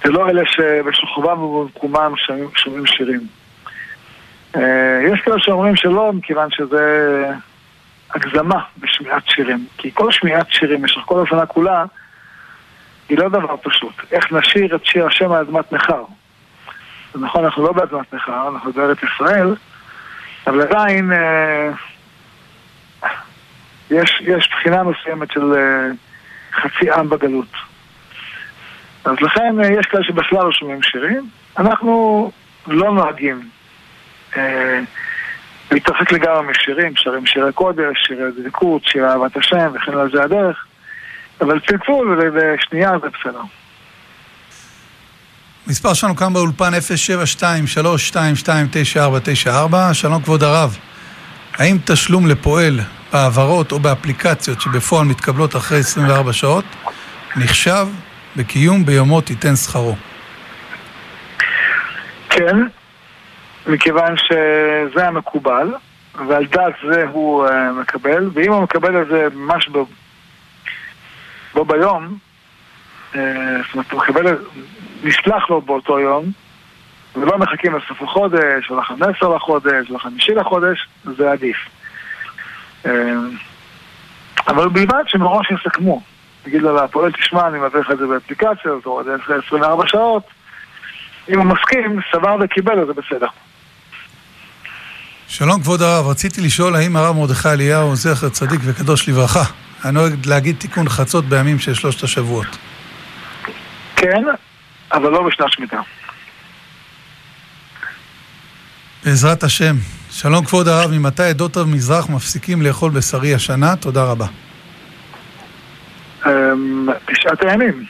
זה לא אלה שבשוכבם ובמקומם שומעים, שומעים שירים. אה, יש כאלה שאומרים שלא, מכיוון שזה הגזמה בשמיעת שירים. כי כל שמיעת שירים במשך כל השנה כולה היא לא דבר פשוט. איך נשיר את שיר השם על אדמת נכר? זה נכון, אנחנו לא באדמת נכר, אנחנו בארץ ישראל, אבל עדיין אה, יש, יש בחינה מסוימת של אה, חצי עם בגלות. אז לכן אה, יש כאלה שבכלל לא שומעים שירים. אנחנו לא נוהגים אה, להתרחק לגמרי משירים, שרים שירי קודש, שירי דבקות, שירי אהבת השם וכן על זה הדרך. אבל צלצול ושנייה זה בסדר. מספר שלנו כאן באולפן 072-322-9494. שלום כבוד הרב, האם תשלום לפועל בהעברות או באפליקציות שבפועל מתקבלות אחרי 24 שעות נחשב בקיום ביומו תיתן שכרו? כן, מכיוון שזה המקובל, ועל דעת זה הוא uh, מקבל, ואם הוא מקבל את זה ממש בו, ביום, uh, זאת אומרת, הוא מקבל, נשלח לו באותו יום, ולא מחכים לסוף החודש, או לחמש עשרה לחודש, או לחמישי לחודש, זה עדיף. Uh, אבל בלבד שמראש יסכמו. תגיד לו לפועל, תשמע, אני מעביר לך את זה באפליקציה, זאת אומרת, 24 שעות. אם הוא מסכים, סבר וקיבל, זה בסדר. שלום כבוד הרב, רציתי לשאול האם הרב מרדכי אליהו, זכר צדיק וקדוש לברכה, היה נוהג להגיד תיקון חצות בימים של שלושת השבועות. כן, אבל לא בשנת שמיטה. בעזרת השם. שלום כבוד הרב, ממתי עדות המזרח מפסיקים לאכול בשרי השנה? תודה רבה. אמ, תשעת הימים.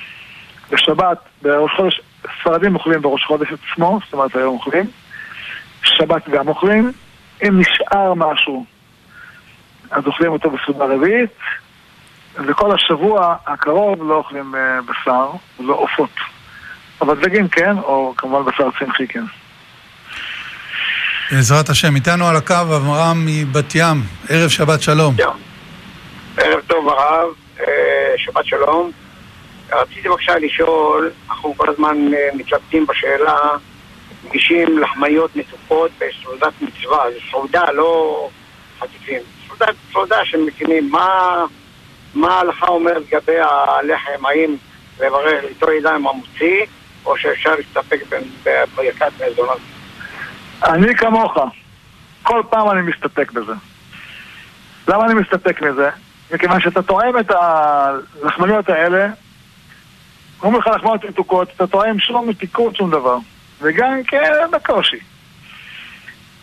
בשבת, בראש חודש, ספרדים אוכלים בראש חודש עצמו, זאת אומרת היום אוכלים. שבת גם אוכלים. אם נשאר משהו, אז אוכלים אותו בסעודה רביעית. וכל השבוע הקרוב לא אוכלים אה, בשר, לא עופות. אבל דגים כן, או כמובן בשר צמחי כן. בעזרת השם. איתנו על הקו אברהם מבת ים, ערב שבת שלום. ערב טוב הרב, אה, שבת שלום. רציתי בבקשה לשאול, אנחנו כל הזמן אה, מתלבטים בשאלה, מגישים לחמניות מתוקות בסעודת מצווה, זה סעודה, לא חטיפים. סעודת סעודה שמקימים, מה, מה ההלכה אומרת לגבי הלחם, האם לברך איתו ידיים המוציא, או שאפשר להסתפק בברכת מזונות? אני כמוך. כל פעם אני מסתפק בזה. למה אני מסתפק מזה? מכיוון שאתה טועם את הלחמניות האלה, אומרים לך לחמניות מתוקות, אתה טועם שום מתיקות, שום דבר. וגם כן, בקושי.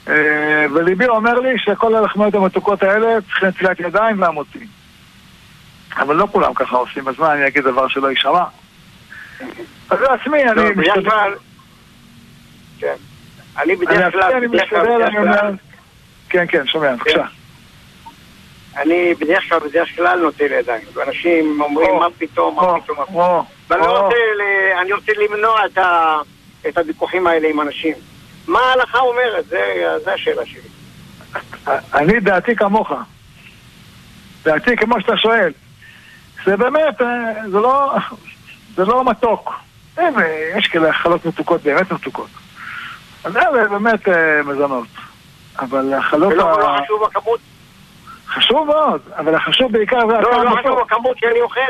אה, וליבי אומר לי שכל הלחמניות המתוקות האלה צריכים נטילת ידיים והמוציא. אבל לא כולם ככה עושים, אז מה אני אגיד דבר שלא יישמע? אז לעצמי, אני לא, משתדל... כן. אני בדרך כלל, אני משתדל, אני אומר... כן, כן, שומע, בבקשה. אני בדרך כלל, בדרך כלל נוטל ידיים, ואנשים אומרים או, מה פתאום, מה או, פתאום, ואני לא. רוצה, למנוע את הוויכוחים האלה עם אנשים. מה ההלכה אומרת? זה השאלה שלי. אני דעתי כמוך. דעתי, כמו שאתה שואל, זה באמת, אה, זה לא, זה לא מתוק. יש כאלה חלות מתוקות באמת מתוקות. אז זה באמת אה, מזונות. אבל החלות... ולא לא חשוב הכמות? חשוב מאוד, אבל החשוב בעיקר זה... לא, לא. חשוב הכמות שאני אוכל.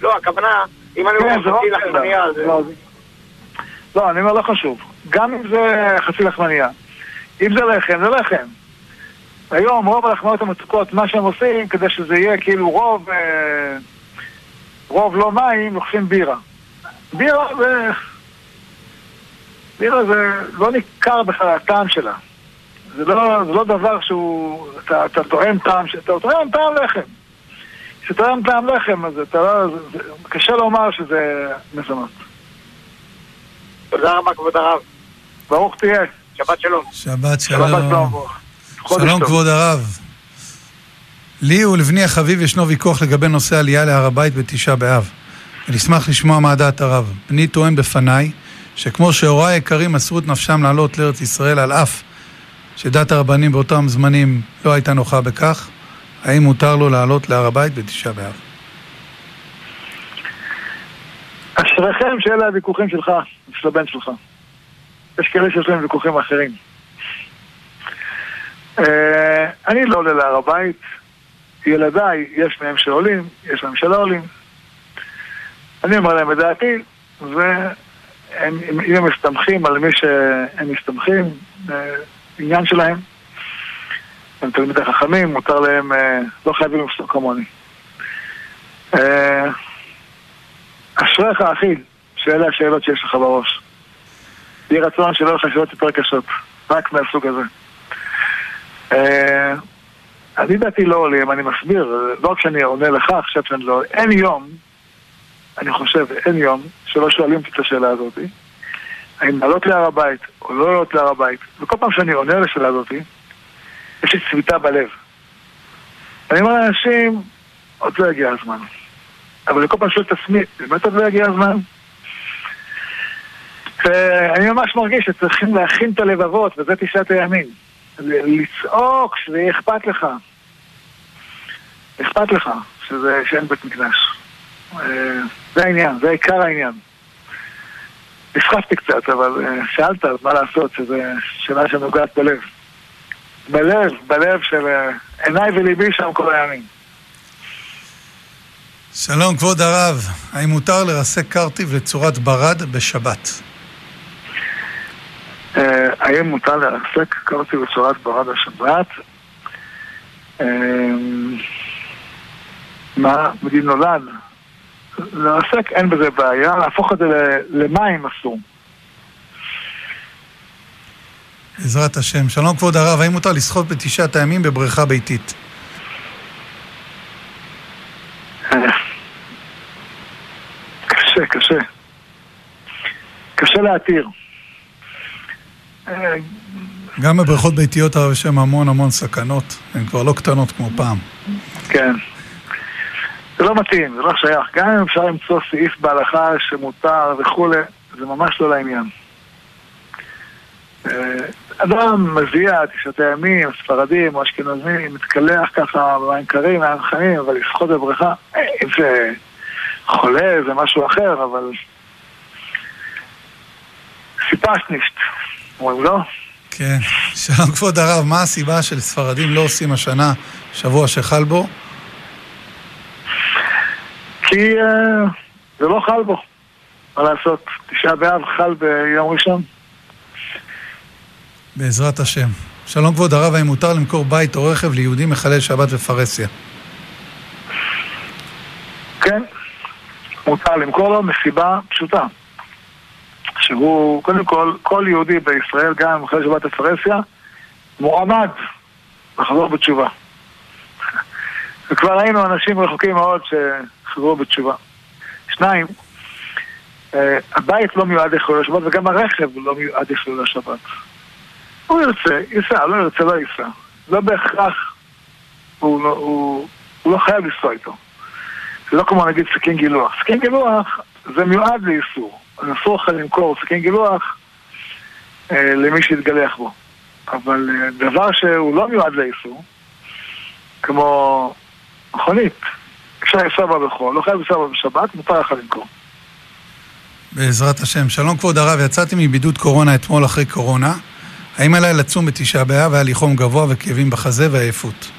לא, הכוונה, אם אני כן, זה לא חצי. לחמניה, זה... לא, לא, אני אומר לא חשוב. גם אם זה חצי לחמניה. אם זה לחם, זה לחם. היום רוב הלחמניות המתוקות, מה שהם עושים, כדי שזה יהיה כאילו רוב, אה, רוב לא מים, לוקחים בירה. בירה זה... בירה זה לא ניכר בכלל הטעם שלה. זה לא, זה לא דבר שהוא... אתה, אתה טועם טעם, אתה טועם טעם לחם. כשאתה טועם טעם לחם, אז אתה לא... זה, זה, קשה לומר שזה מזונות. תודה רבה, כבוד הרב. ברוך תהיה. שבת שלום. שבת שבת שלום. שלום. חודש שלום טוב. כבוד הרב. לי ולבני החביב ישנו ויכוח לגבי נושא עלייה להר הבית בתשעה באב. ונשמח לשמוע מה דעת הרב. בני טוען בפניי שכמו שהוריי היקרים מסרו את נפשם לעלות לארץ ישראל על אף שדת הרבנים באותם זמנים לא הייתה נוחה בכך, האם מותר לו לעלות להר הבית בתשעה באב? אשריכם שאלה הוויכוחים שלך, של הבן שלך. יש כאלה שיש להם ויכוחים אחרים. אה, אני לא עולה להר הבית, ילדיי, יש מהם שעולים, יש מהם שלא עולים. אני אומר להם את דעתי, והם, אם הם מסתמכים על מי שהם מסתמכים, אה, עניין שלהם. הם תלמידי חכמים, מותר להם, אה, לא חייבים לפסוק כמוני. אה, אשריך אחי, שאלה השאלות שיש לך בראש. יהי רצון שלא יהיו לך שאלות יותר קשות, רק מהסוג הזה. אני דעתי לא עולים, אני מסביר, לא רק שאני עונה לך עכשיו שאני לא... אין יום, אני חושב, אין יום, שלא שואלים את השאלה הזאת, האם לעלות להר הבית או לא לעלות להר הבית, וכל פעם שאני עונה לשאלה הזאת, יש לי צביטה בלב. אני אומר לאנשים, עוד לא הגיע הזמן. אבל אני כל פעם שואל את עצמי, באמת עוד לא הגיע הזמן? ואני ממש מרגיש שצריכים להכין את הלבבות, וזה תשעת הימים. לצעוק שזה יהיה אכפת לך. אכפת לך שזה, שאין בית מקדש. אה, זה העניין, זה עיקר העניין. נסחפתי קצת, אבל אה, שאלת, אז מה לעשות, שזו שאלה שנוגעת בלב. בלב, בלב של אה, עיניי וליבי שם כל הימים. שלום כבוד הרב, האם מותר לרסק קרטיב לצורת ברד בשבת? אה, האם מותר לרסק קרתי בצורת ברד השבת? אה, מה, בגיל נולד? לרסק אין בזה בעיה, להפוך את זה למים אסור. בעזרת השם. שלום כבוד הרב, האם מותר לשחות בתשעת הימים בבריכה ביתית? קשה, קשה. קשה להתיר. גם בבריכות ביתיות יש שם המון המון סכנות, הן כבר לא קטנות כמו פעם. כן. זה לא מתאים, זה לא שייך. גם אם אפשר למצוא סעיף בהלכה שמותר וכולי, זה ממש לא לעניין. אה, אדם מזיע תשעת הימים, ספרדים או אשכנזים, מתקלח ככה במים קרים, מים חמים, אבל לשחות בבריכה, אה, אם זה חולה זה משהו אחר, אבל... סיפשנישט, אומרים לא? כן. שלום כבוד הרב, מה הסיבה של ספרדים לא עושים השנה שבוע שחל בו? כי אה, זה לא חל בו. מה לעשות? תשעה באב חל ביום ראשון. בעזרת השם. שלום כבוד הרב, האם מותר למכור בית או רכב ליהודים מחלל שבת ופרהסיה? כן, מותר למכור לו מסיבה פשוטה. שהוא, קודם כל, כל יהודי בישראל, גם אחרי שבת הפרהסיה, מועמד לחזור בתשובה. [laughs] וכבר ראינו אנשים רחוקים מאוד שחזרו בתשובה. שניים, אה, הבית לא מיועד לחילול השבת וגם הרכב לא מיועד לחילול השבת. הוא ירצה, ייסע, לא ירצה, לא ייסע. לא בהכרח, הוא, לא- הוא, הוא לא חייב לנסוע איתו. זה לא כמו נגיד סכין גילוח. סכין גילוח זה מיועד לאיסור. אסור לך למכור סכין גילוח אה, למי שיתגלח בו. אבל אה, דבר שהוא לא מיועד לאיסור, כמו מכונית. אפשר לנסוע בה בחול, לא חייב לנסוע בה בשבת, מותר לך למכור. בעזרת השם. שלום כבוד הרב, יצאתי מבידוד קורונה אתמול אחרי קורונה. האם עליי לצום בתשעה באב והיה לי חום גבוה וכאבים בחזה ועייפות?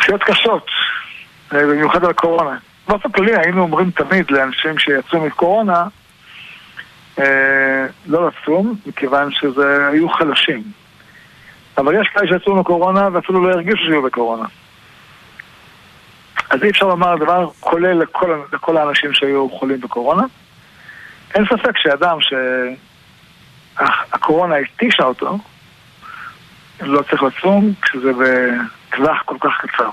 שאלות קשות, אה, במיוחד על קורונה. באופן כללי היינו אומרים תמיד לאנשים שיצאו מקורונה אה, לא לצום, מכיוון שזה היו חלשים. אבל יש כאלה שיצאו מקורונה ואפילו לא הרגישו שהיו בקורונה. אז אי אפשר לומר דבר כולל לכל, לכל האנשים שהיו חולים בקורונה. אין ספק שאדם שהקורונה התישה אותו, לא צריך לצום כשזה בטווח כל כך קצר.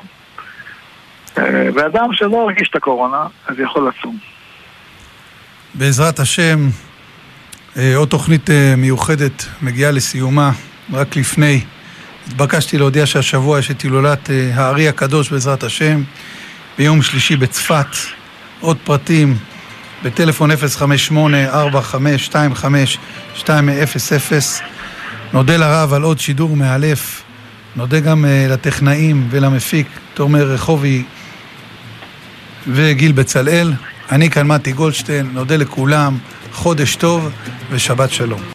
אה, ואדם שלא הרגיש את הקורונה, אז יכול לצום. בעזרת השם, אה, עוד תוכנית אה, מיוחדת מגיעה לסיומה. רק לפני התבקשתי להודיע שהשבוע יש את הילולת הארי הקדוש בעזרת השם ביום שלישי בצפת. עוד פרטים בטלפון 058-4525-200. נודה לרב על עוד שידור מאלף. נודה גם לטכנאים ולמפיק תומר רחובי וגיל בצלאל. אני כאן מתי גולדשטיין, נודה לכולם, חודש טוב ושבת שלום.